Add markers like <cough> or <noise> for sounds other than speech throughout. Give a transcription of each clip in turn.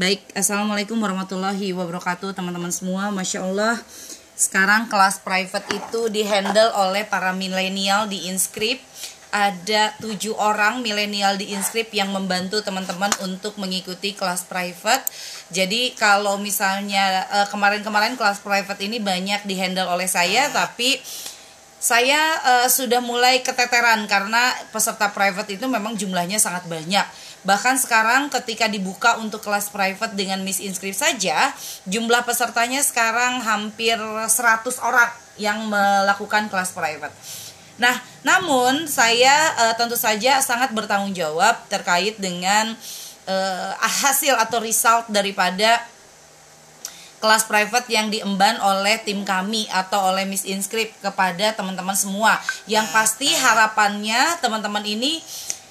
Baik, Assalamualaikum warahmatullahi wabarakatuh teman-teman semua. Masya Allah Sekarang kelas private itu dihandle oleh para milenial di Inscript. Ada tujuh orang milenial di Inscript yang membantu teman-teman untuk mengikuti kelas private. Jadi kalau misalnya eh, kemarin-kemarin kelas private ini banyak dihandle oleh saya Tapi saya uh, sudah mulai keteteran karena peserta private itu memang jumlahnya sangat banyak. Bahkan sekarang ketika dibuka untuk kelas private dengan Miss Inscript saja, jumlah pesertanya sekarang hampir 100 orang yang melakukan kelas private. Nah, namun saya uh, tentu saja sangat bertanggung jawab terkait dengan uh, hasil atau result daripada kelas private yang diemban oleh tim kami atau oleh Miss Inscript kepada teman-teman semua. Yang pasti harapannya teman-teman ini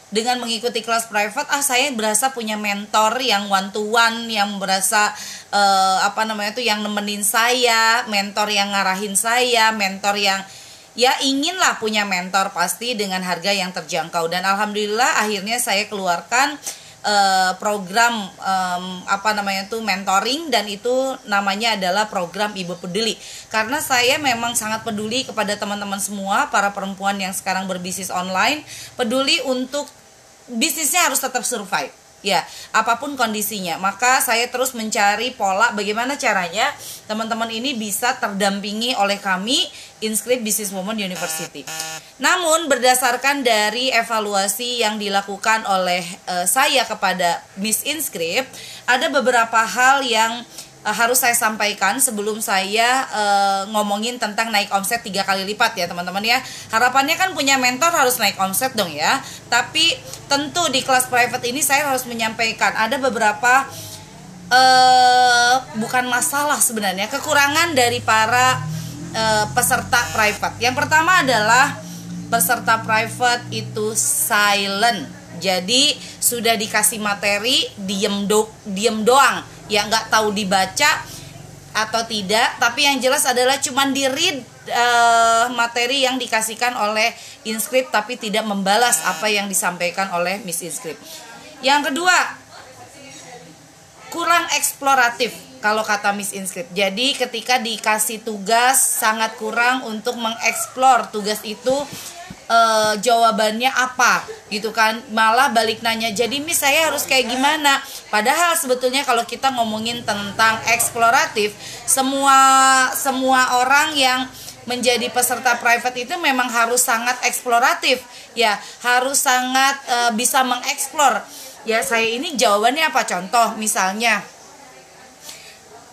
dengan mengikuti kelas private ah saya berasa punya mentor yang one to one yang berasa uh, apa namanya itu yang nemenin saya, mentor yang ngarahin saya, mentor yang ya inginlah punya mentor pasti dengan harga yang terjangkau dan alhamdulillah akhirnya saya keluarkan uh, program um, apa namanya itu mentoring dan itu namanya adalah program Ibu Peduli. Karena saya memang sangat peduli kepada teman-teman semua para perempuan yang sekarang berbisnis online, peduli untuk bisnisnya harus tetap survive. Ya apa pun kondisinya. Maka saya terus mencari pola bagaimana caranya teman-teman ini bisa terdampingi oleh kami Inscript Business Woman University. Namun berdasarkan dari evaluasi yang dilakukan oleh uh, saya kepada Miss Inscript ada beberapa hal yang uh, harus saya sampaikan sebelum saya uh, ngomongin tentang naik omset tiga kali lipat ya teman-teman ya. Harapannya kan punya mentor harus naik omset dong ya. Tapi tentu di kelas private ini saya harus menyampaikan ada beberapa uh, bukan masalah sebenarnya kekurangan dari para uh, peserta private. Yang pertama adalah peserta private itu silent. Jadi sudah dikasih materi diem do diem doang ya nggak tahu dibaca atau tidak tapi yang jelas adalah cuman di read uh, materi yang dikasihkan oleh inscript tapi tidak membalas apa yang disampaikan oleh Miss Inscript. Yang kedua, kurang eksploratif kalau kata Miss Inscript. Jadi ketika dikasih tugas sangat kurang untuk mengeksplor tugas itu uh, jawabannya apa gitu kan? Malah balik nanya jadi miss saya harus kayak gimana? Padahal sebetulnya kalau kita ngomongin tentang eksploratif semua semua orang yang menjadi peserta private itu memang harus sangat eksploratif. Ya harus sangat uh, bisa mengeksplor. Ya saya ini jawabannya apa? Contoh misalnya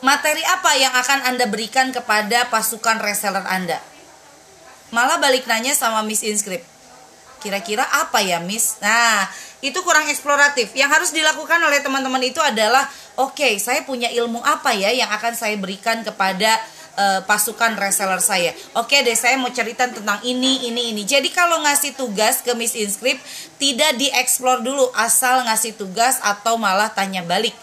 materi apa yang akan anda berikan kepada pasukan reseller anda malah balik nanya sama Miss Inscript. Kira-kira apa ya Miss? Nah itu kurang eksploratif. Yang harus dilakukan oleh teman-teman itu adalah oke okay, saya punya ilmu apa ya yang akan saya berikan kepada uh, pasukan reseller saya? Oke deh saya mau cerita tentang ini ini ini. Jadi kalau ngasih tugas ke Miss Inscript tidak dieksplor dulu asal ngasih tugas atau malah tanya balik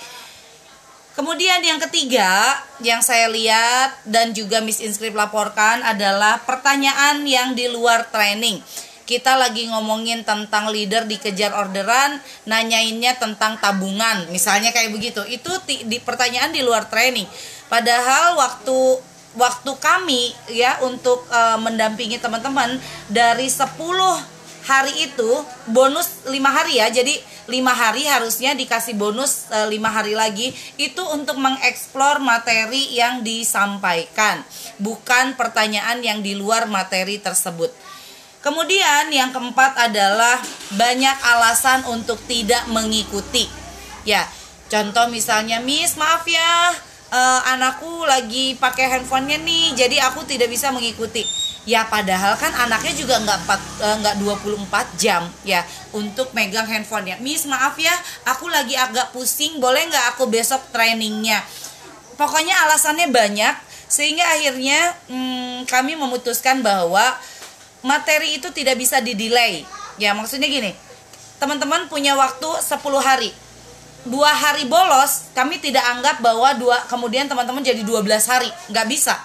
Kemudian yang ketiga yang saya lihat dan juga Miss Inscript laporkan adalah pertanyaan yang di luar training. Kita lagi ngomongin tentang leader dikejar orderan, nanyainnya tentang tabungan, misalnya kayak begitu. Itu di pertanyaan di luar training. Padahal waktu waktu kami ya untuk uh, mendampingi teman-teman dari 10 hari itu bonus lima hari ya. Jadi lima hari harusnya dikasih bonus e, lima hari lagi. Itu untuk mengeksplor materi yang disampaikan bukan pertanyaan yang di luar materi tersebut. Kemudian yang keempat adalah banyak alasan untuk tidak mengikuti. Ya contoh misalnya Miss maaf ya uh, anakku lagi pakai handphonenya nih jadi aku tidak bisa mengikuti ya padahal kan anaknya juga nggak eh, nggak uh, 24 jam ya untuk megang handphonenya. Miss maaf ya aku lagi agak pusing boleh nggak aku besok trainingnya? Pokoknya alasannya banyak sehingga akhirnya hmm, kami memutuskan bahwa materi itu tidak bisa didelay. Ya maksudnya gini teman-teman punya waktu 10 hari. Dua hari bolos kami tidak anggap bahwa dua kemudian teman-teman jadi 12 hari. Nggak bisa.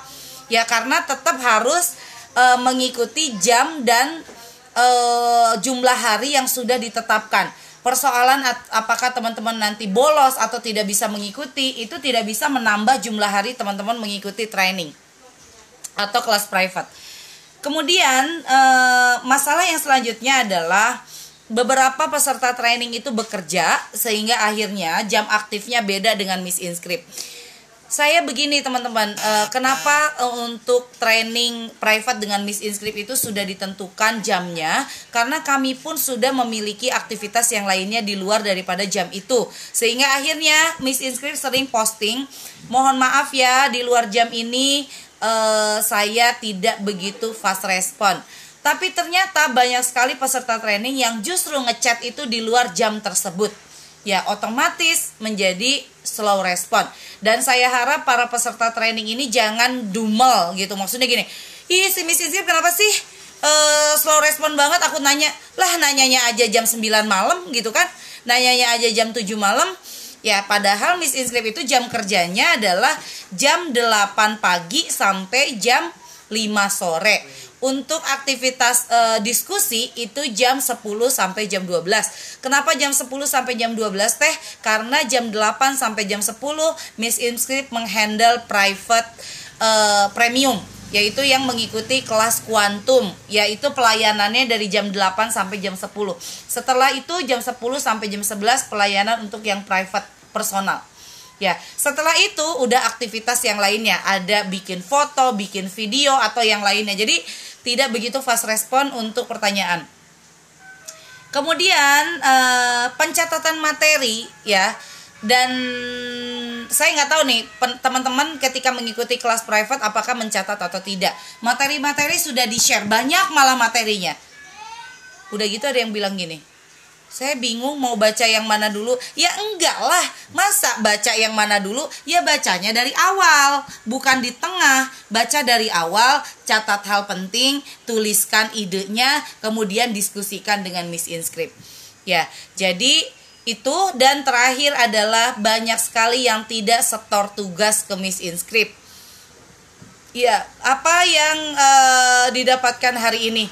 Ya karena tetap harus e, mengikuti jam dan e, jumlah hari yang sudah ditetapkan. persoalan apakah teman-teman nanti bolos atau tidak bisa mengikuti itu tidak bisa menambah jumlah hari teman-teman mengikuti training atau kelas private. Kemudian eh, masalah yang selanjutnya adalah beberapa peserta training itu bekerja sehingga akhirnya jam aktifnya beda dengan Miss Inscript saya begini teman-teman. Uh, kenapa uh, untuk training private dengan Miss Inscript itu sudah ditentukan jamnya? Karena kami pun sudah memiliki aktivitas yang lainnya di luar daripada jam itu. Sehingga akhirnya Miss Inscript sering posting mohon maaf ya di luar jam ini uh, saya tidak begitu fast respon. Tapi ternyata banyak sekali peserta training yang justru ngechat itu di luar jam tersebut ya otomatis menjadi slow respon. Dan saya harap para peserta training ini jangan dumel gitu. Maksudnya gini, ih si Miss Insip kenapa sih uh, slow respon banget? Aku nanya, lah nanyanya aja jam 9 malam gitu kan. Nanyanya aja jam 7 malam. Ya padahal Miss Inscript itu jam kerjanya adalah jam 8 pagi sampai jam 5 sore untuk aktivitas e, diskusi itu jam 10 sampai jam 12. Kenapa jam 10 sampai jam 12 teh? Karena jam 8 sampai jam 10 Miss Inscript menghandle private e, premium yaitu yang mengikuti kelas kuantum yaitu pelayanannya dari jam 8 sampai jam 10. Setelah itu jam 10 sampai jam 11 pelayanan untuk yang private personal. Ya, setelah itu udah aktivitas yang lainnya, ada bikin foto, bikin video atau yang lainnya. Jadi tidak begitu fast respon untuk pertanyaan. Kemudian eh, pencatatan materi ya dan saya nggak tahu nih teman-teman ketika mengikuti kelas private apakah mencatat atau tidak. Materi-materi sudah di-share banyak malah materinya. Udah gitu ada yang bilang gini, saya bingung mau baca yang mana dulu. Ya enggak lah, masa baca yang mana dulu? Ya bacanya dari awal, bukan di tengah. Baca dari awal, catat hal penting, tuliskan idenya, kemudian diskusikan dengan Miss Inscript. Ya, jadi itu dan terakhir adalah banyak sekali yang tidak setor tugas ke Miss Inscript. Ya, apa yang uh, didapatkan hari ini?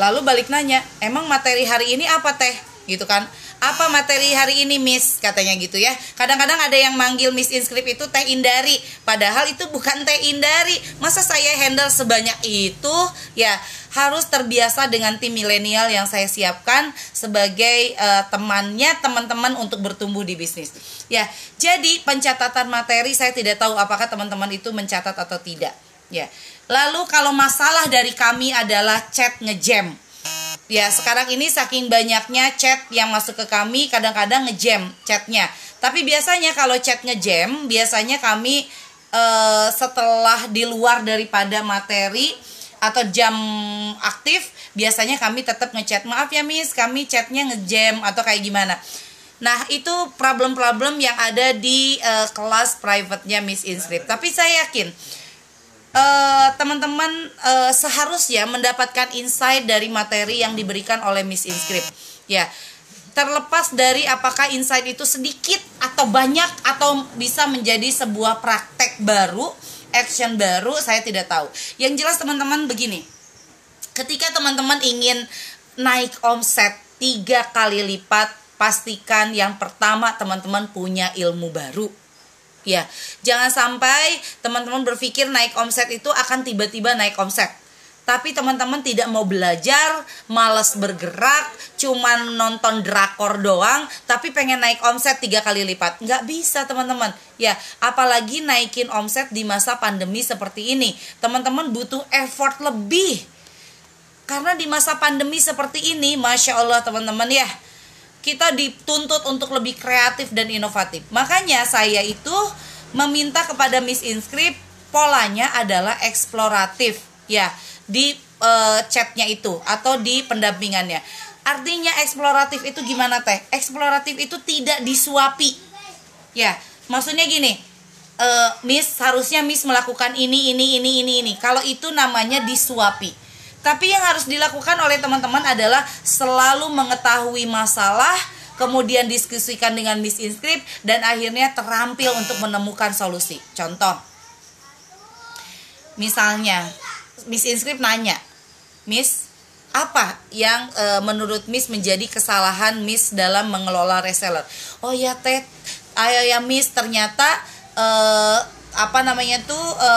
Lalu balik nanya, emang materi hari ini apa teh? Gitu kan? Apa materi hari ini Miss? Katanya gitu ya. Kadang-kadang ada yang manggil Miss Inscript itu Teh Indari. Padahal itu bukan Teh Indari. Masa saya handle sebanyak itu? Ya harus terbiasa dengan tim milenial yang saya siapkan sebagai uh, temannya teman-teman untuk bertumbuh di bisnis. Ya jadi pencatatan materi saya tidak tahu apakah teman-teman itu mencatat atau tidak. Ya lalu kalau masalah dari kami adalah chat ngejam Ya, sekarang ini saking banyaknya chat yang masuk ke kami, kadang-kadang ngejam chatnya. Tapi biasanya kalau chat ngejam, biasanya kami uh, setelah di luar daripada materi atau jam aktif, biasanya kami tetap ngechat. Maaf ya Miss, kami chatnya ngejam atau kayak gimana. Nah, itu problem-problem yang ada di uh, kelas private-nya Miss Inscript. Tapi saya yakin uh, teman-teman uh, seharusnya mendapatkan insight dari materi yang diberikan oleh Miss Inscript. Ya, terlepas dari apakah insight itu sedikit atau banyak atau bisa menjadi sebuah praktek baru, action baru, saya tidak tahu. Yang jelas teman-teman begini, ketika teman-teman ingin naik omset tiga kali lipat, pastikan yang pertama teman-teman punya ilmu baru Ya, jangan sampai teman-teman berpikir naik omset itu akan tiba-tiba naik omset. Tapi teman-teman tidak mau belajar, males bergerak, cuman nonton drakor doang, tapi pengen naik omset tiga kali lipat. Nggak bisa teman-teman. Ya, apalagi naikin omset di masa pandemi seperti ini. Teman-teman butuh effort lebih. Karena di masa pandemi seperti ini, Masya Allah teman-teman ya, kita dituntut untuk lebih kreatif dan inovatif. Makanya saya itu meminta kepada Miss Inscript polanya adalah eksploratif ya di uh, chatnya itu atau di pendampingannya. Artinya eksploratif itu gimana teh? Eksploratif itu tidak disuapi. Ya, maksudnya gini, uh, Miss harusnya Miss melakukan ini ini ini ini ini. Kalau itu namanya disuapi tapi yang harus dilakukan oleh teman-teman adalah selalu mengetahui masalah, kemudian diskusikan dengan Miss Inscript dan akhirnya terampil untuk menemukan solusi. Contoh, misalnya Miss Inscript nanya, Miss, apa yang e, menurut Miss menjadi kesalahan Miss dalam mengelola reseller? Oh ya Teh, ayo ya Miss ternyata e, apa namanya tuh e,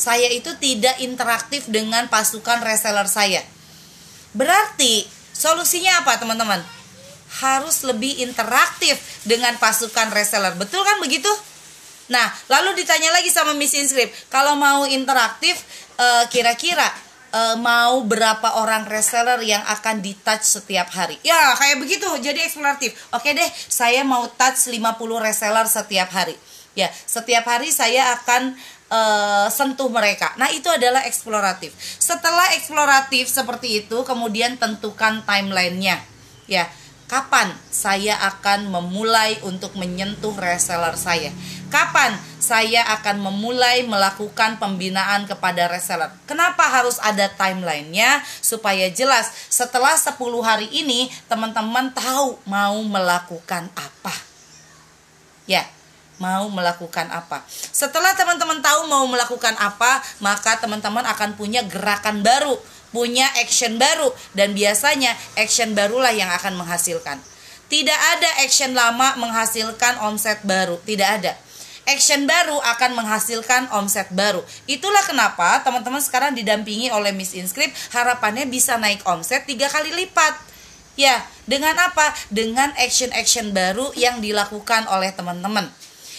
saya itu tidak interaktif dengan pasukan reseller saya. Berarti solusinya apa teman-teman? Harus lebih interaktif dengan pasukan reseller. Betul kan begitu? Nah, lalu ditanya lagi sama Miss Inscript, kalau mau interaktif kira-kira uh, mau berapa orang reseller yang akan di touch setiap hari. Ya, kayak begitu. Jadi eksploratif. Oke deh, saya mau touch 50 reseller setiap hari. Ya, setiap hari saya akan uh, sentuh mereka. Nah, itu adalah eksploratif. Setelah eksploratif seperti itu, kemudian tentukan timelinenya. Ya, kapan saya akan memulai untuk menyentuh reseller saya? Kapan saya akan memulai melakukan pembinaan kepada reseller. Kenapa harus ada timelinenya supaya jelas setelah 10 hari ini teman-teman tahu mau melakukan apa. Ya, mau melakukan apa. Setelah teman-teman tahu mau melakukan apa, maka teman-teman akan punya gerakan baru, punya action baru dan biasanya action barulah yang akan menghasilkan. Tidak ada action lama menghasilkan omset baru, tidak ada action baru akan menghasilkan omset baru. Itulah kenapa teman-teman sekarang didampingi oleh Miss Inscript harapannya bisa naik omset tiga kali lipat. Ya, dengan apa? Dengan action-action baru yang dilakukan oleh teman-teman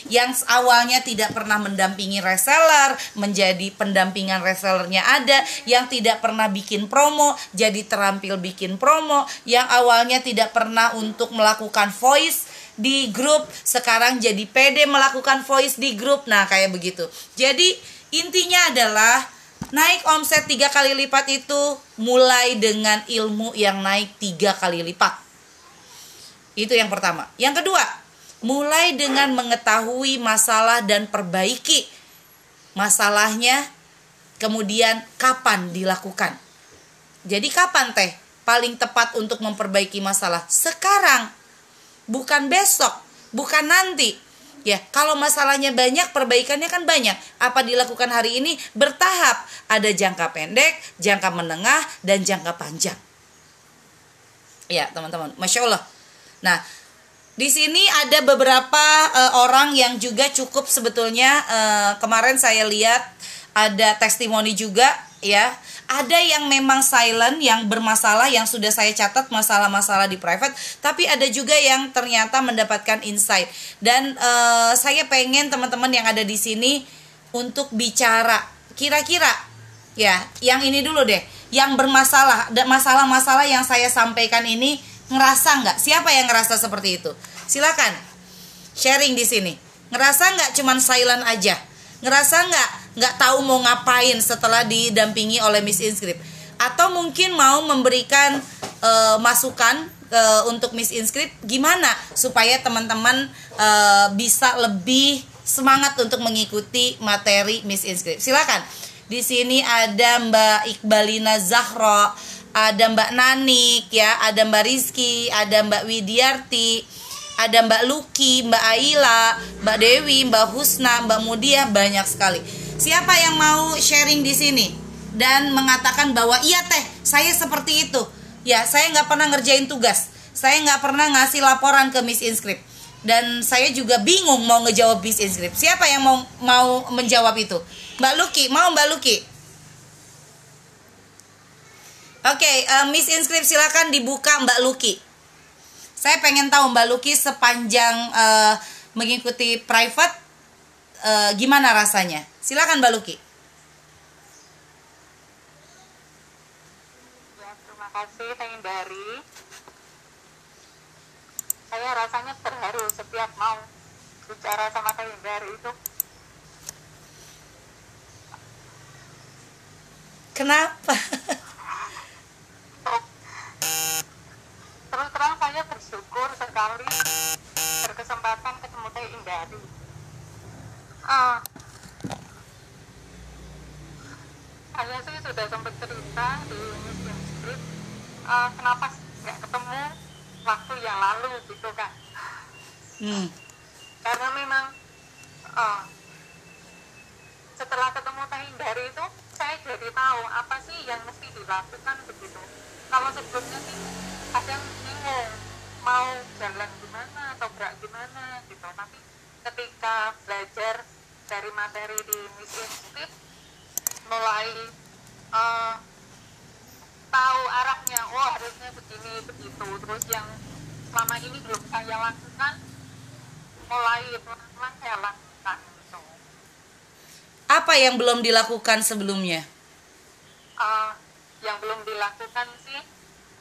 yang awalnya tidak pernah mendampingi reseller menjadi pendampingan resellernya ada yang tidak pernah bikin promo jadi terampil bikin promo yang awalnya tidak pernah untuk melakukan voice di grup sekarang jadi pede melakukan voice di grup. Nah kayak begitu. Jadi intinya adalah naik omset tiga kali lipat itu mulai dengan ilmu yang naik tiga kali lipat. Itu yang pertama. Yang kedua mulai dengan mengetahui masalah dan perbaiki masalahnya kemudian kapan dilakukan jadi kapan teh paling tepat untuk memperbaiki masalah sekarang bukan besok, bukan nanti. Ya, kalau masalahnya banyak, perbaikannya kan banyak. Apa dilakukan hari ini bertahap. Ada jangka pendek, jangka menengah, dan jangka panjang. Ya, teman-teman. Masya Allah. Nah, di sini ada beberapa uh, orang yang juga cukup sebetulnya uh, kemarin saya lihat ada testimoni juga ya. Ada yang memang silent yang bermasalah yang sudah saya catat masalah-masalah di private tapi ada juga yang ternyata mendapatkan insight. Dan uh, saya pengen teman-teman yang ada di sini untuk bicara. Kira-kira ya yang ini dulu deh. Yang bermasalah masalah-masalah yang saya sampaikan ini ngerasa nggak? Siapa yang ngerasa seperti itu silakan. Sharing di sini. Ngerasa nggak cuman silent aja? Ngerasa nggak nggak tahu mau ngapain setelah didampingi oleh Miss Inscript? Atau mungkin mau memberikan uh, masukan uh, untuk Miss Inscript? Gimana supaya teman-teman uh, bisa lebih semangat untuk mengikuti materi Miss Inscript? Silakan. Di sini ada Mbak Iqbalina Zahro ada Mbak Nanik ya ada Mbak Rizky ada Mbak Widiarti ada Mbak Luki, Mbak Aila, Mbak Dewi, Mbak Husna, Mbak Mudia banyak sekali. Siapa yang mau sharing di sini dan mengatakan bahwa iya teh saya seperti itu. Ya saya nggak pernah ngerjain tugas. Saya nggak pernah ngasih laporan ke Miss Inscript. Dan saya juga bingung mau ngejawab Miss Inscript. Siapa yang mau mau menjawab itu? Mbak Luki mau Mbak Luki? Oke, okay, uh, Miss Inscript silakan dibuka Mbak Luki. Saya pengen tahu Mbak Luki sepanjang uh, mengikuti private uh, gimana rasanya? Silakan Mbak Luki. Ya, terima kasih Teh Indari. Saya rasanya terharu setiap mau bicara sama Teh Indari itu. Kenapa? Terus terang saya bersyukur sekali berkesempatan ketemu Teh Indari. Uh, saya sih sudah sempat cerita di Street uh, kenapa nggak ketemu waktu yang lalu gitu kan hmm. karena memang uh, setelah ketemu Teh Hindari itu saya jadi tahu apa sih yang mesti dilakukan begitu. Kalau sebelumnya sih kadang bingung mau jalan gimana atau gerak gimana gitu. Tapi ketika belajar dari materi di Miss Institute mulai uh, tahu arahnya oh harusnya begini begitu terus yang selama ini belum saya lakukan mulai pelan-pelan saya lakukan gitu. apa yang belum dilakukan sebelumnya uh, yang belum dilakukan sih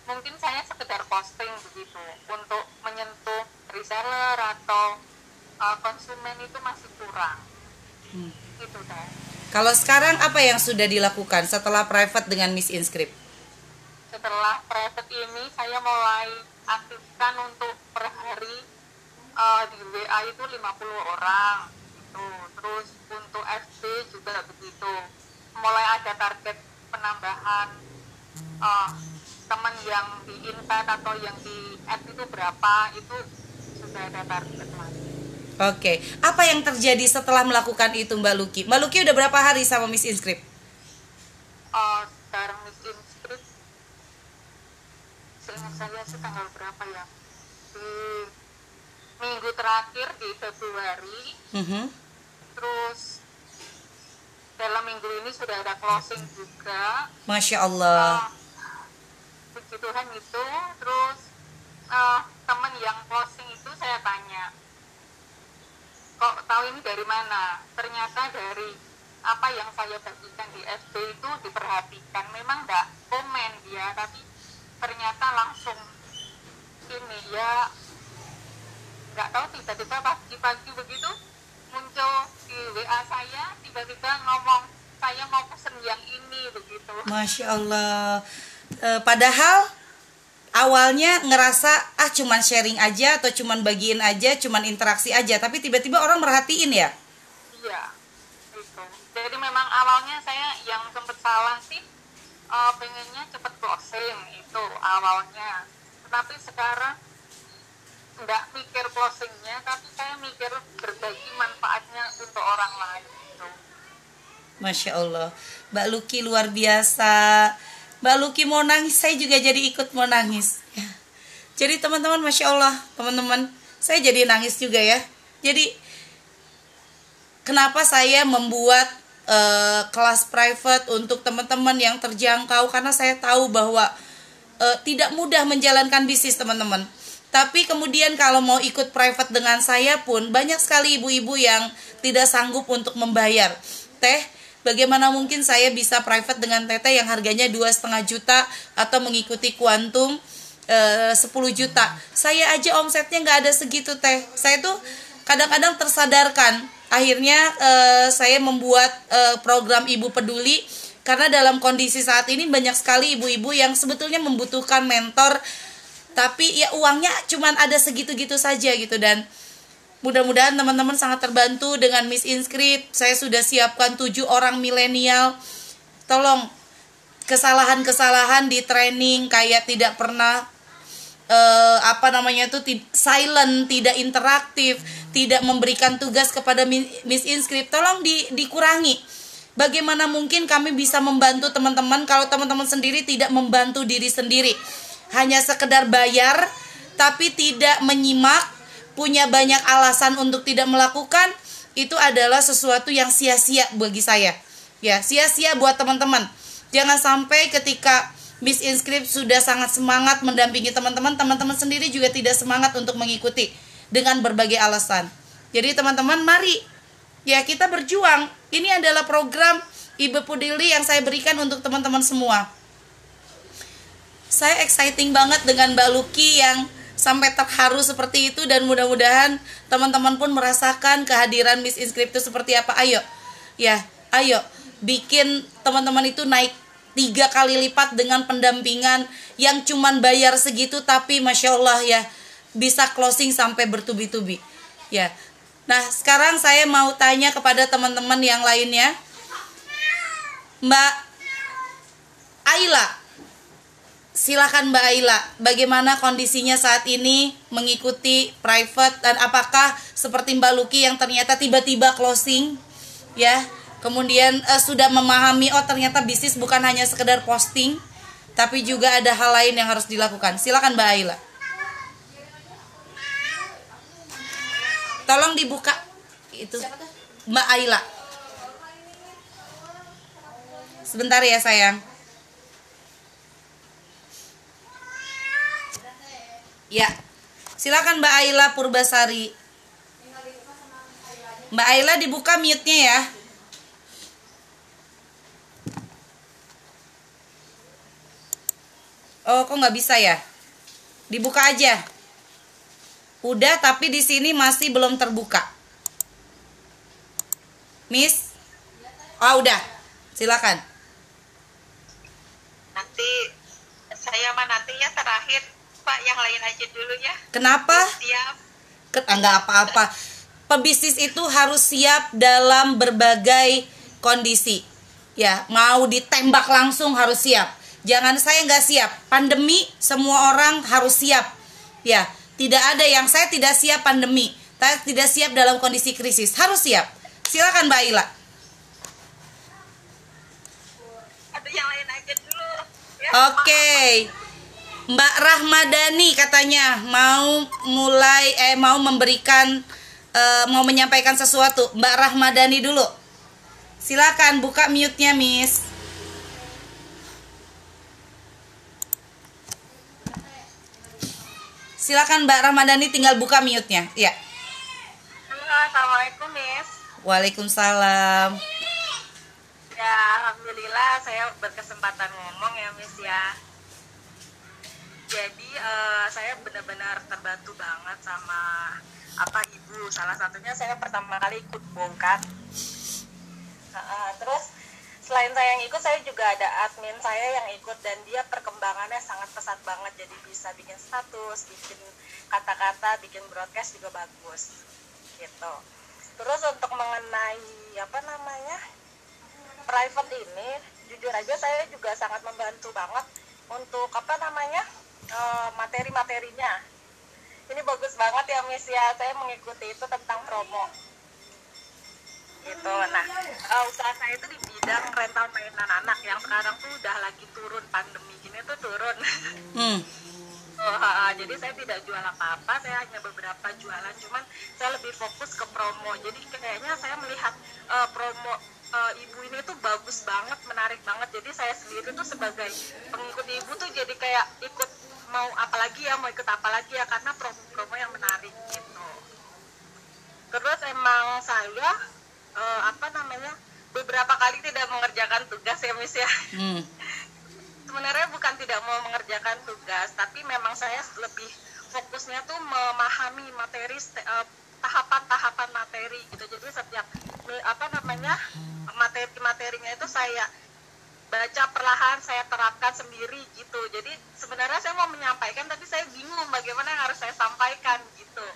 mungkin saya sekedar posting begitu untuk menyentuh reseller atau uh, konsumen itu masih kurang hmm. itu deh kalau sekarang apa yang sudah dilakukan setelah private dengan Miss Inscript setelah private ini saya mulai aktifkan untuk per hari uh, di WA itu 50 orang gitu. Terus untuk FB juga begitu. Mulai ada target penambahan uh, teman yang di invite atau yang di add itu berapa itu sudah ada target Oke, apa yang terjadi setelah melakukan itu Mbak Luki? Mbak Luki udah berapa hari sama Miss Inscript? Uh, sekarang Miss Inscript seingat saya sih tanggal berapa ya di minggu terakhir di Februari mm -hmm. terus dalam minggu ini sudah ada closing juga Masya Allah uh, puji Tuhan itu terus uh, teman yang closing itu saya tanya kok tahu ini dari mana? Ternyata dari apa yang saya bagikan di FB itu diperhatikan. Memang enggak komen dia tapi ternyata langsung ini ya nggak tahu tiba-tiba pagi-pagi begitu muncul di WA saya tiba-tiba ngomong saya mau pesen yang ini begitu. Masya Allah. E, padahal awalnya ngerasa ah cuman sharing aja atau cuman bagiin aja cuman interaksi aja. Tapi tiba-tiba orang merhatiin ya? Iya itu jadi memang awalnya saya yang sempat salah sih uh, pengennya cepet closing itu awalnya. Tapi sekarang nggak mikir closingnya tapi saya mikir berbagi manfaatnya untuk orang lain itu Masya Allah. Mbak Luki luar biasa Mbak Luki mau nangis saya juga jadi ikut mau nangis ya. jadi teman-teman Masya Allah teman-teman saya jadi nangis juga ya jadi kenapa saya membuat uh, kelas private untuk teman-teman yang terjangkau karena saya tahu bahwa uh, tidak mudah menjalankan bisnis teman-teman. Tapi kemudian kalau mau ikut private dengan saya pun banyak sekali ibu-ibu yang tidak sanggup untuk membayar. Teh, bagaimana mungkin saya bisa private dengan teteh yang harganya dua setengah juta atau mengikuti kuantum eh, 10 juta. Saya aja omsetnya nggak ada segitu teh. Saya tuh kadang-kadang tersadarkan akhirnya uh, saya membuat uh, program Ibu Peduli karena dalam kondisi saat ini banyak sekali ibu-ibu yang sebetulnya membutuhkan mentor tapi ya uangnya cuman ada segitu-gitu saja gitu dan mudah-mudahan teman-teman sangat terbantu dengan Miss Inscript saya sudah siapkan tujuh orang milenial tolong kesalahan-kesalahan di training kayak tidak pernah uh, apa namanya itu silent, tidak interaktif, tidak memberikan tugas kepada Miss Inscript. Tolong di, dikurangi. Bagaimana mungkin kami bisa membantu teman-teman kalau teman-teman sendiri tidak membantu diri sendiri? Hanya sekedar bayar tapi tidak menyimak, punya banyak alasan untuk tidak melakukan, itu adalah sesuatu yang sia-sia bagi saya. Ya, sia-sia buat teman-teman. Jangan sampai ketika Miss Inscript sudah sangat semangat mendampingi teman-teman, teman-teman sendiri juga tidak semangat untuk mengikuti dengan berbagai alasan. Jadi teman-teman mari ya kita berjuang. Ini adalah program Ibu Pudili yang saya berikan untuk teman-teman semua. Saya exciting banget dengan Mbak Luki yang sampai terharu seperti itu dan mudah-mudahan teman-teman pun merasakan kehadiran Miss Inscript itu seperti apa. Ayo, ya, ayo. Bikin teman-teman itu naik tiga kali lipat dengan pendampingan yang cuman bayar segitu tapi masya Allah ya bisa closing sampai bertubi-tubi. Ya. Nah sekarang saya mau tanya kepada teman-teman yang lainnya. Mbak Aila silakan Mbak Aila bagaimana kondisinya saat ini mengikuti private dan apakah seperti Mbak Luki yang ternyata tiba-tiba closing ya kemudian uh, sudah memahami oh ternyata bisnis bukan hanya sekedar posting tapi juga ada hal lain yang harus dilakukan. Silakan Mbak Aila. Tolong dibuka. Itu. Mbak Aila. Sebentar ya sayang ya silakan Mbak Aila Purbasari Mbak Aila dibuka mute-nya ya Oh, kok nggak bisa ya? Dibuka aja. Udah, tapi di sini masih belum terbuka. Miss? Oh, udah. Silakan. Nanti saya mah nantinya terakhir Pak yang lain aja dulu ya. Kenapa? Siap. Ke- ah, nggak apa-apa. Pebisnis itu harus siap dalam berbagai kondisi. Ya, mau ditembak langsung harus siap. Jangan saya nggak siap. Pandemi semua orang harus siap. Ya, tidak ada yang saya tidak siap pandemi. Saya tidak siap dalam kondisi krisis. Harus siap. Silakan Mbak Ila. Aduh yang lain aja dulu. Ya, Oke. Mbak Rahmadani katanya mau mulai eh mau memberikan eh, mau menyampaikan sesuatu. Mbak Rahmadani dulu. Silakan buka mute-nya, Miss. Silakan Mbak Rahmadani tinggal buka mute-nya. Iya. Halo, Assalamualaikum Miss. Waalaikumsalam. Ya, Alhamdulillah saya berkesempatan ngomong ya Miss ya. Jadi eh, saya benar-benar terbantu banget sama apa ibu. Salah satunya saya pertama kali ikut bongkar. Nah, terus selain saya yang ikut, saya juga ada admin saya yang ikut dan dia perkembangannya sangat pesat banget. Jadi bisa bikin status, bikin kata-kata, bikin broadcast juga bagus. Gitu. Terus untuk mengenai apa namanya private ini, jujur aja saya juga sangat membantu banget untuk apa namanya eh, materi-materinya. Ini bagus banget ya Miss ya, saya mengikuti itu tentang promo gitu. Nah, eh, usaha saya itu di bidang rental mainan anak yang sekarang tuh udah lagi turun pandemi gini tuh turun. Hmm. <laughs> Oh, jadi saya tidak jual apa-apa, saya hanya beberapa jualan, cuman saya lebih fokus ke promo. Jadi kayaknya saya melihat eh, promo eh, ibu ini tuh bagus banget, menarik banget. Jadi saya sendiri tuh sebagai pengikut ibu tuh jadi kayak ikut mau apa lagi ya, mau ikut apa lagi ya, karena promo-promo yang menarik gitu. Terus emang saya eh, apa namanya beberapa kali tidak mengerjakan tugas ya Miss ya Hmm. <laughs> sebenarnya bukan tidak mau mengerjakan tugas tapi memang saya lebih fokusnya tuh memahami materi eh, tahapan-tahapan materi gitu jadi setiap apa namanya materi-materinya itu saya baca perlahan saya terapkan sendiri gitu. Jadi sebenarnya saya mau menyampaikan tapi saya bingung bagaimana yang harus saya sampaikan gitu.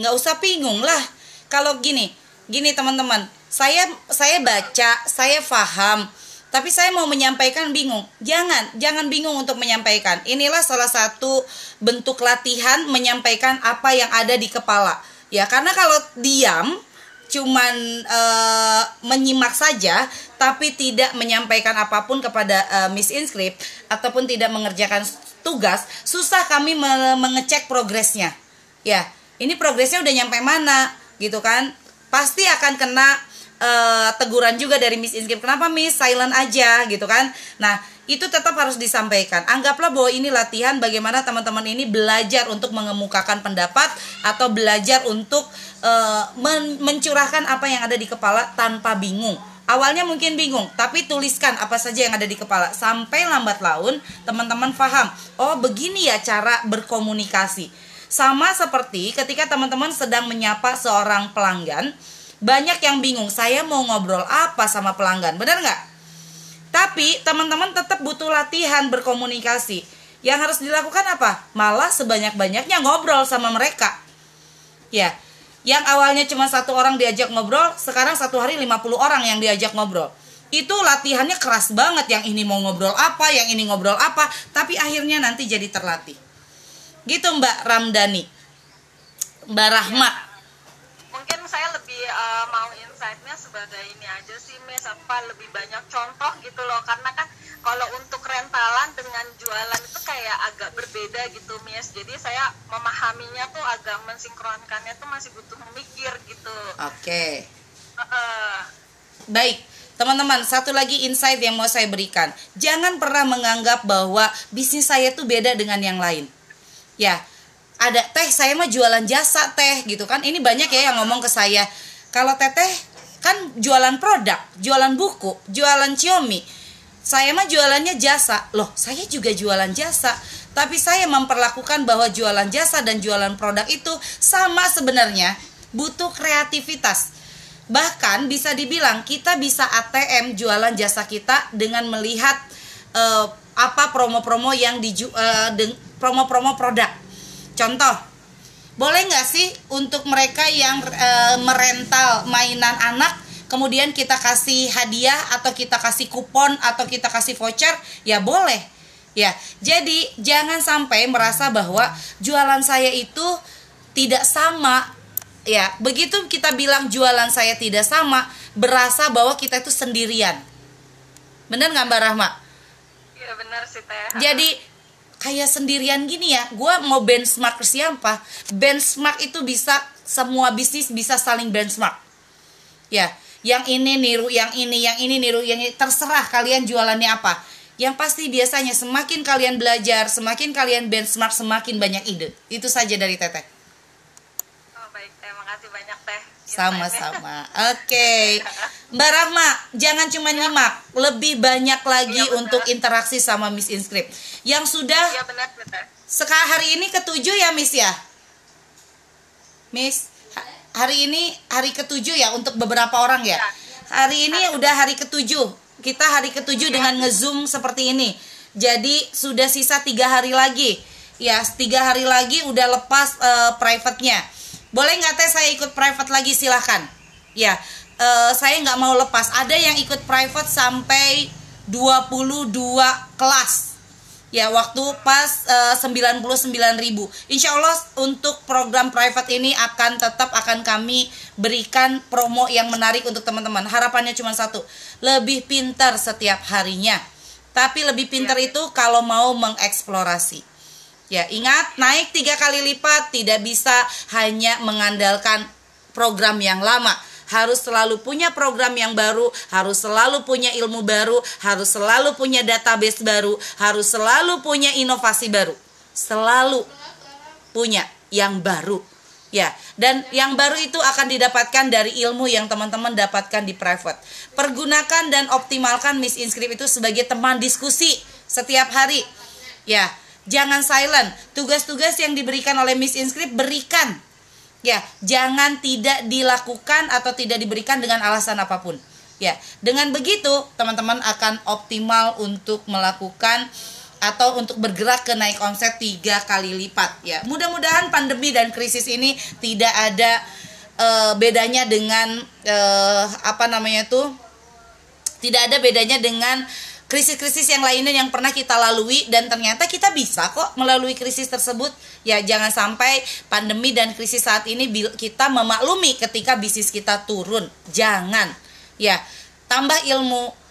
Nggak usah bingung lah. Kalau gini gini teman-teman saya saya baca saya paham tapi saya mau menyampaikan bingung. Jangan jangan bingung untuk menyampaikan. Inilah salah satu bentuk latihan menyampaikan apa yang ada di kepala. Ya karena kalau diam cuman eh, menyimak saja tapi tidak menyampaikan apa pun kepada eh, Miss Inscript ataupun tidak mengerjakan tugas susah kami me- mengecek progresnya. Ya ini progresnya udah nyampe mana gitu kan? Pasti akan kena eh, teguran juga dari Miss Inscript kenapa Miss? Silent aja gitu kan? Nah itu tetap harus disampaikan. Anggaplah bahwa ini latihan bagaimana teman-teman ini belajar untuk mengemukakan pendapat atau belajar untuk eh, men- mencurahkan apa yang ada di kepala tanpa bingung. Awalnya mungkin bingung tapi tuliskan apa saja yang ada di kepala. Sampai lambat laun teman-teman paham oh begini ya cara berkomunikasi. Sama seperti ketika teman-teman sedang menyapa seorang pelanggan, banyak yang bingung, saya mau ngobrol apa sama pelanggan, benar nggak? Tapi teman-teman tetap butuh latihan berkomunikasi. Yang harus dilakukan apa? Malah sebanyak-banyaknya ngobrol sama mereka. Ya, yang awalnya cuma satu orang diajak ngobrol, sekarang satu hari 50 orang yang diajak ngobrol. Itu latihannya keras banget, yang ini mau ngobrol apa, yang ini ngobrol apa, tapi akhirnya nanti jadi terlatih. Gitu Mbak Ramdhani. Mbak Rahma. Eh, mau insight-nya sebagai ini aja sih Miss apa lebih banyak contoh gitu loh karena kan kalau untuk rentalan dengan jualan itu kayak agak berbeda gitu Miss jadi saya memahaminya tuh agak mensinkronkannya tuh masih butuh memikir gitu Oke. Heeh. Baik, teman-teman, satu lagi insight yang mau saya berikan. Jangan pernah menganggap bahwa bisnis saya tuh beda dengan yang lain. Ya, ada teh saya mah jualan jasa teh gitu kan. Ini banyak ya yang ngomong ke saya. Kalau teteh kan jualan produk, jualan buku, jualan Xiaomi. Saya mah jualannya jasa. Loh, saya juga jualan jasa. Tapi saya memperlakukan bahwa jualan jasa dan jualan produk itu sama sebenarnya. Butuh kreativitas. Bahkan bisa dibilang kita bisa ATM jualan jasa kita dengan melihat eh, apa promo-promo yang di promo-promo produk. Contoh, boleh nggak sih untuk mereka yang eh, merental mainan anak kemudian kita kasih hadiah atau kita kasih kupon atau kita kasih voucher? Ya boleh. Ya, jadi jangan sampai merasa bahwa jualan saya itu tidak sama ya begitu kita bilang jualan saya tidak sama berasa bahwa kita itu sendirian bener nggak mbak Rahma iya benar sih teh jadi kayak sendirian gini ya. Gue mau benchmark ke siapa? Benchmark itu bisa semua bisnis bisa saling benchmark. Ya yang ini niru yang ini yang ini niru yang ini. Terserah kalian jualannya apa. Yang pasti biasanya semakin kalian belajar semakin kalian benchmark semakin banyak ide. Itu saja dari teteh. Oh baik. Teh makasih banyak teh sama-sama. Oke. Mbak Rahma, jangan cuma nyimak, lebih banyak lagi Iya, benar. untuk interaksi sama Miss Inscript. Yang sudah iya benar benar sekarang hari ini ketujuh ya Miss ya? Miss, ha- hari ini hari ketujuh ya untuk beberapa orang ya? Ya. Hari ini udah hari ketujuh. Kita hari ketujuh dengan ngezoom seperti ini. Jadi sudah sisa tiga hari lagi. Ya, tiga hari lagi udah lepas eh, private-nya. Boleh nggak teh saya ikut private lagi? Silahkan. Ya, eh, saya nggak mau lepas. Ada yang ikut private sampai 22 kelas. Ya waktu pas eh, 99.000 Insya Allah untuk program private ini akan tetap akan kami berikan promo yang menarik untuk teman-teman. Harapannya cuma satu lebih pintar setiap harinya. Tapi lebih pintar itu kalau mau mengeksplorasi Ya, ingat naik tiga kali lipat tidak bisa hanya mengandalkan program yang lama. Harus selalu punya program yang baru, harus selalu punya ilmu baru, harus selalu punya database baru, harus selalu punya inovasi baru. Selalu punya yang baru. Ya, dan yang baru itu akan didapatkan dari ilmu yang teman-teman dapatkan di private. Pergunakan dan optimalkan Miss Inscript itu sebagai teman diskusi setiap hari. Ya, jangan silent. Tugas-tugas yang diberikan oleh Miss Inscript berikan. Ya, jangan tidak dilakukan atau tidak diberikan dengan alasan apa pun. Ya, dengan begitu teman-teman akan optimal untuk melakukan atau untuk bergerak ke naik omset tiga kali lipat. Ya, mudah-mudahan pandemi dan krisis ini tidak ada eh, bedanya dengan eh, apa namanya tuh tidak ada bedanya dengan krisis-krisis yang lainnya yang pernah kita lalui dan ternyata kita bisa kok melalui krisis tersebut ya jangan sampai pandemi dan krisis saat ini kita memaklumi ketika bisnis kita turun jangan ya tambah ilmu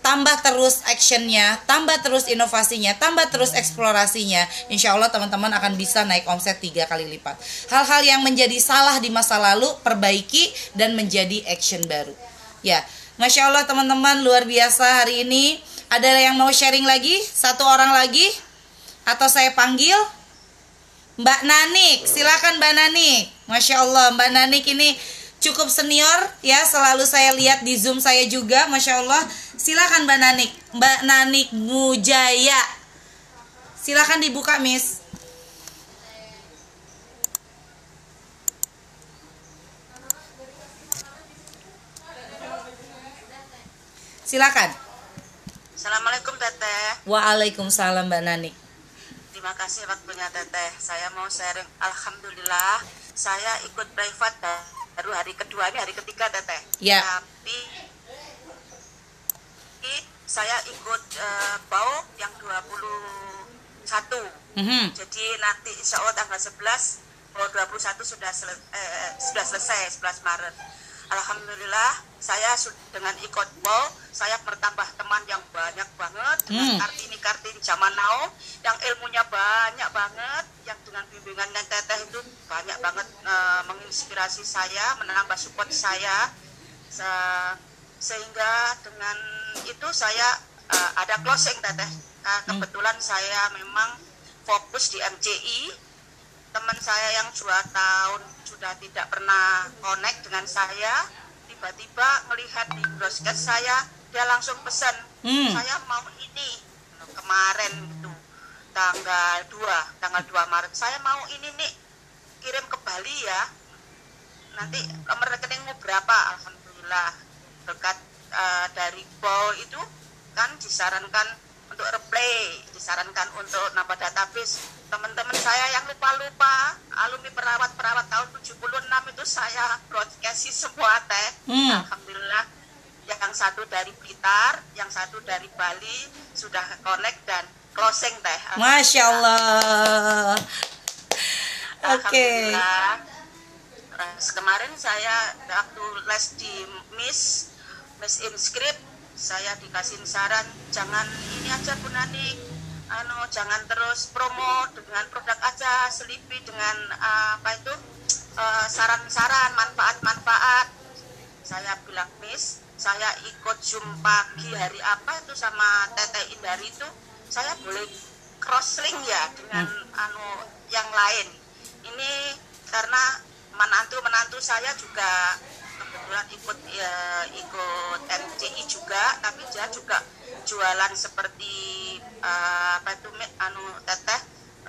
tambah terus actionnya, tambah terus inovasinya, tambah terus eksplorasinya, insya Allah teman-teman akan bisa naik omset tiga kali lipat. Hal-hal yang menjadi salah di masa lalu perbaiki dan menjadi action baru. Ya, masya Allah teman-teman luar biasa hari ini. Ada yang mau sharing lagi? Satu orang lagi? Atau saya panggil? Mbak Nanik, silakan Mbak Nanik. Masya Allah, Mbak Nanik ini cukup senior ya, selalu saya lihat di Zoom saya juga, Masya Allah. Silakan Mbak Nanik, Mbak Nanik Mujaya. Silakan dibuka, Miss. Silakan. Assalamualaikum Teteh. Waalaikumsalam Mbak Nanik. Terima kasih waktunya Teteh. Saya mau sharing. Alhamdulillah saya ikut private baru hari kedua ini hari ketiga Teteh. Ya. Tapi saya ikut eh, bau yang 21. Mhm. Jadi nanti insya Allah tanggal 11 bau 21 sudah sele- eh, sudah selesai 11 Maret. Alhamdulillah saya dengan ikut bol saya bertambah teman yang banyak banget. Dengan Hmm. kartini kartini zaman now yang ilmunya banyak banget. Yang dengan bimbingannya teteh itu banyak banget eh, menginspirasi saya menambah support saya. Se- sehingga dengan itu saya eh, ada closing teteh. Eh, kebetulan saya memang fokus di MCI teman saya yang dua tahun sudah tidak pernah connect dengan saya tiba-tiba melihat di brosket saya dia langsung pesan Hmm. saya mau ini. Kemarin itu tanggal 2 tanggal 2 Maret. Saya mau ini nih kirim ke Bali ya. Nanti nomor rekeningmu berapa? Alhamdulillah berkat eh, dari Bo itu kan disarankan untuk replay disarankan untuk nambah database teman-teman saya yang lupa-lupa alumni perawat-perawat tahun 76 itu saya broadcast semua teh Hmm. alhamdulillah yang satu dari Blitar yang satu dari Bali sudah connect dan closing teh Masya Allah. Oke. Alhamdulillah. Terus kemarin saya waktu les di Miss Miss Inscript saya dikasih saran jangan ini aja Bu Nani anu jangan terus promo dengan produk aja selipi dengan uh, apa itu? Uh, saran-saran manfaat-manfaat. Saya bilang Miss saya ikut zoom pagi hari apa itu sama Teteh Indari itu saya boleh cross link ya dengan anu yang lain. Ini karena menantu menantu saya juga kebetulan ikut ya, ikut MCI juga tapi dia juga jualan seperti eh, apa itu anu teteh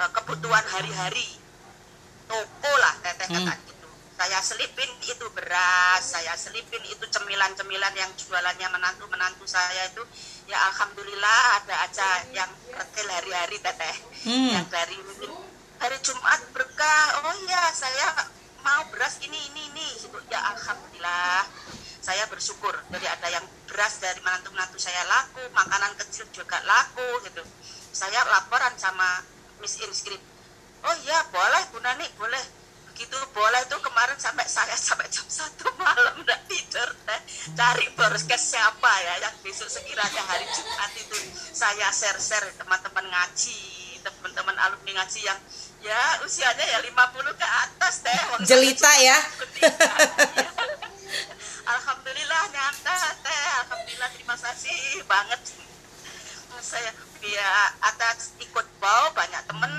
eh, kebutuhan hari-hari. Toko lah teteh Hmm. kata gitu. Saya selipin itu beras saya selipin itu cemilan-cemilan yang jualannya menantu-menantu saya itu. Ya alhamdulillah ada aja yang retail hari-hari teteh. Hmm. yang dari hari Jumat berkah. Oh iya saya mau beras ini ini ini. Gitu. ya alhamdulillah. Saya bersyukur jadi ada yang beras dari menantu-menantu saya laku makanan kecil juga laku gitu. Saya laporan sama Miss Inscript oh iya boleh Bu Nani boleh. Begitu boleh itu kemarin sampai saya sampai jam satu malam udah tidur teh. Cari broadcast siapa ya yang besok sekiranya hari Jumat itu saya share-share teman-teman ngaji teman-teman alumni ngaji yang ya usianya ya 50 ke atas Wong saya Jelita ya. Alhamdulillah nyata teh. Alhamdulillah terima kasih banget. Saya ya atas ikut bau banyak temen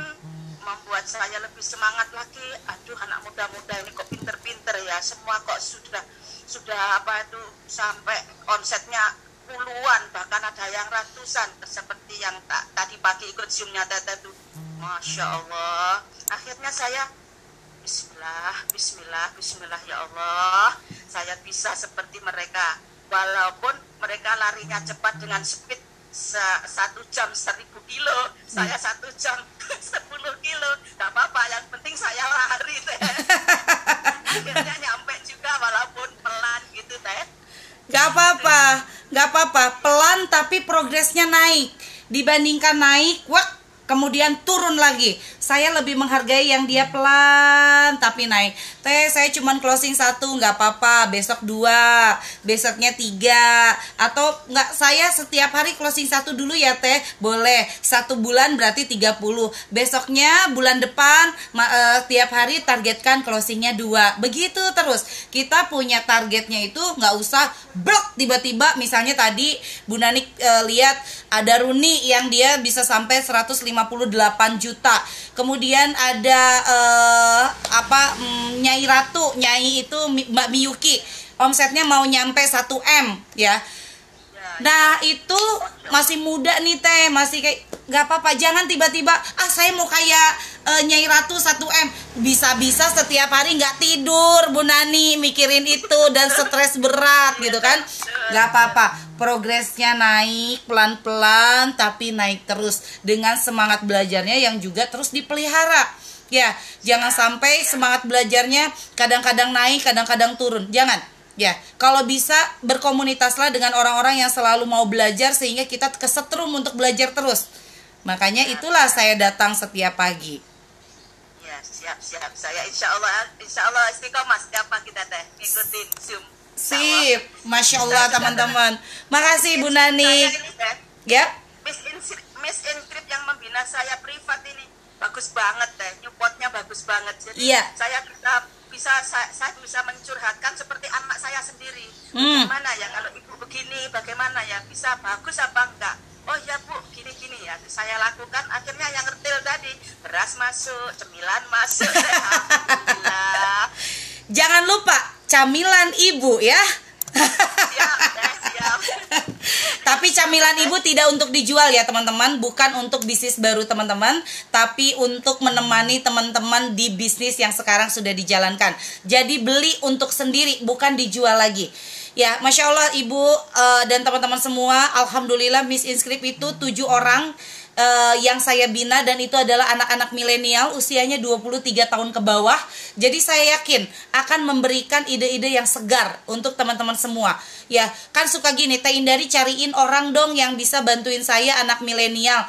membuat saya lebih semangat lagi. Aduh anak muda-muda ini kok pinter-pinter ya. Semua kok sudah sudah apa itu sampai omsetnya puluhan bahkan ada yang ratusan seperti yang tak, tadi pagi ikut zoomnya teteh tuh masya Allah. Akhirnya saya Bismillah, Bismillah, Bismillah ya Allah. Saya bisa seperti mereka. Walaupun mereka larinya cepat dengan speed satu jam seribu kilo saya satu jam <laughs> sepuluh kilo. Gak apa-apa yang penting saya lari teh. <laughs> Akhirnya nyampe juga walaupun pelan gitu teh. Gak apa-apa, gak apa-apa. Pelan tapi progresnya naik. Dibandingkan naik, wah kemudian turun lagi. Saya lebih menghargai yang dia pelan tapi naik. Teh, saya cuman closing satu, nggak apa-apa. Besok dua, besoknya tiga. Atau nggak saya setiap hari closing satu dulu ya teh. Boleh. Satu bulan berarti 30. Besoknya bulan depan ma- eh, tiap hari targetkan closingnya dua. Begitu terus. Kita punya targetnya itu nggak usah blok tiba-tiba. Misalnya tadi Bu Nani eh, lihat ada Runi yang dia bisa sampai 158 juta. Kemudian ada eh, apa mm, Nyai Ratu, Nyai itu Mbak Miyuki. Omsetnya mau nyampe 1 M ya. Nah itu masih muda nih teh. Masih kayak nggak apa-apa. Jangan tiba-tiba ah saya mau kayak eh, Nyai Ratu 1 M. Bisa-bisa setiap hari nggak tidur Bu Nani mikirin itu dan stres berat gitu kan. Nggak apa-apa progresnya naik pelan-pelan tapi naik terus. Dengan semangat belajarnya yang juga terus dipelihara. Ya jangan sampai semangat belajarnya kadang-kadang naik kadang-kadang turun. Jangan. Ya, kalau bisa berkomunitaslah dengan orang-orang yang selalu mau belajar sehingga kita kesetrum untuk belajar terus. Makanya itulah saya datang setiap pagi. ya siap siap. Saya insya Allah insya Allah istiqomah setiap pagi teh ngikutin zoom Sip, masya Allah teman-teman. Makasih Bu Nani. Ya, Miss Inscript yang membina saya privat ini bagus banget teh, Newportnya bagus banget. Jadi Iya. saya bisa bisa saya, saya bisa mencurhatkan seperti anak saya sendiri. Hmm. Bagaimana ya kalau ibu begini, bagaimana ya bisa bagus apa enggak? Oh ya bu, gini-gini ya saya lakukan. Akhirnya yang retil tadi beras masuk, cemilan masuk. <laughs> Alhamdulillah. Jangan lupa camilan ibu ya. Siap, teh, siap. <laughs> Tapi camilan ibu tidak untuk dijual ya teman-teman, bukan untuk bisnis baru teman-teman, tapi untuk menemani teman-teman di bisnis yang sekarang sudah dijalankan. Jadi beli untuk sendiri, bukan dijual lagi. Ya, masya Allah ibu eh, dan teman-teman semua, alhamdulillah Miss Inscript itu tujuh orang eh, yang saya bina dan itu adalah anak-anak milenial usianya 23 tahun ke bawah. Jadi saya yakin akan memberikan ide-ide yang segar untuk teman-teman semua. Ya, kan suka gini, Teh Indari cariin orang dong yang bisa bantuin saya anak milenial.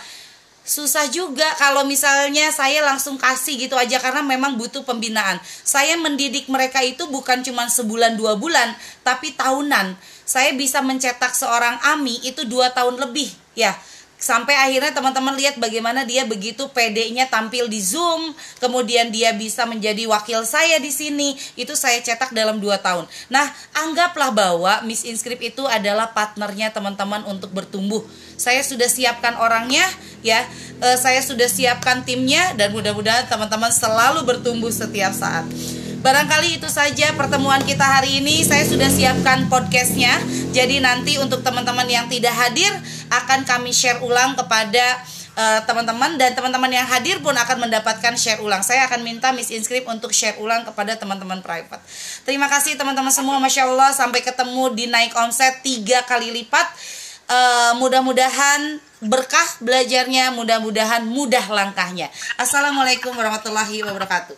Susah juga kalau misalnya saya langsung kasih gitu aja karena memang butuh pembinaan. Saya mendidik mereka itu bukan cuma sebulan dua bulan, tapi tahunan. Saya bisa mencetak seorang Ami itu dua tahun lebih ya sampai akhirnya teman-teman lihat bagaimana dia begitu PD-nya tampil di Zoom, kemudian dia bisa menjadi wakil saya di sini. Itu saya cetak dalam 2 tahun. Nah, anggaplah bahwa Miss Inscript itu adalah partnernya teman-teman untuk bertumbuh. Saya sudah siapkan orangnya ya. Eh, saya sudah siapkan timnya dan mudah-mudahan teman-teman selalu bertumbuh setiap saat. Barangkali itu saja pertemuan kita hari ini. Saya sudah siapkan podcastnya. Jadi nanti untuk teman-teman yang tidak hadir akan kami share ulang kepada eh, teman-teman dan teman-teman yang hadir pun akan mendapatkan share ulang. Saya akan minta Miss Inscript untuk share ulang kepada teman-teman private. Terima kasih teman-teman semua. Masya Allah sampai ketemu di naik omset tiga kali lipat. Eh, mudah-mudahan berkah belajarnya, mudah-mudahan mudah langkahnya. Assalamualaikum warahmatullahi wabarakatuh.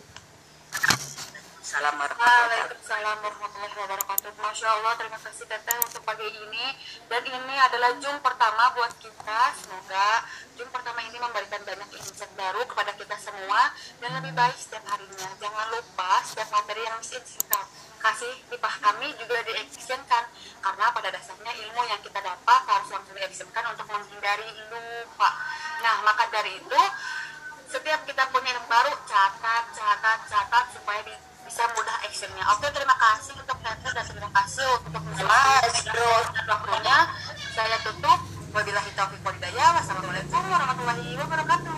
Salam warahmatullahi Waalaikumsalam warahmatullahi wabarakatuh. Masya Allah, terima kasih Teteh untuk pagi ini. Dan ini adalah Zoom pertama buat kita. Semoga Zoom pertama ini memberikan banyak insight baru kepada kita semua dan lebih baik setiap harinya. Jangan lupa setiap materi yang kita kasih dipahami juga diactionkan karena pada dasarnya ilmu yang kita dapat harus langsung diactionkan untuk menghindari lupa. Nah, maka dari itu setiap kita punya ilmu baru catat, catat, catat supaya di- bisa mudah actionnya. Oke, terima kasih untuk Peter dan terima kasih untuk Mas Bro dan waktunya. Saya tutup. Wabillahi taufiq Daya Wassalamualaikum warahmatullahi wabarakatuh.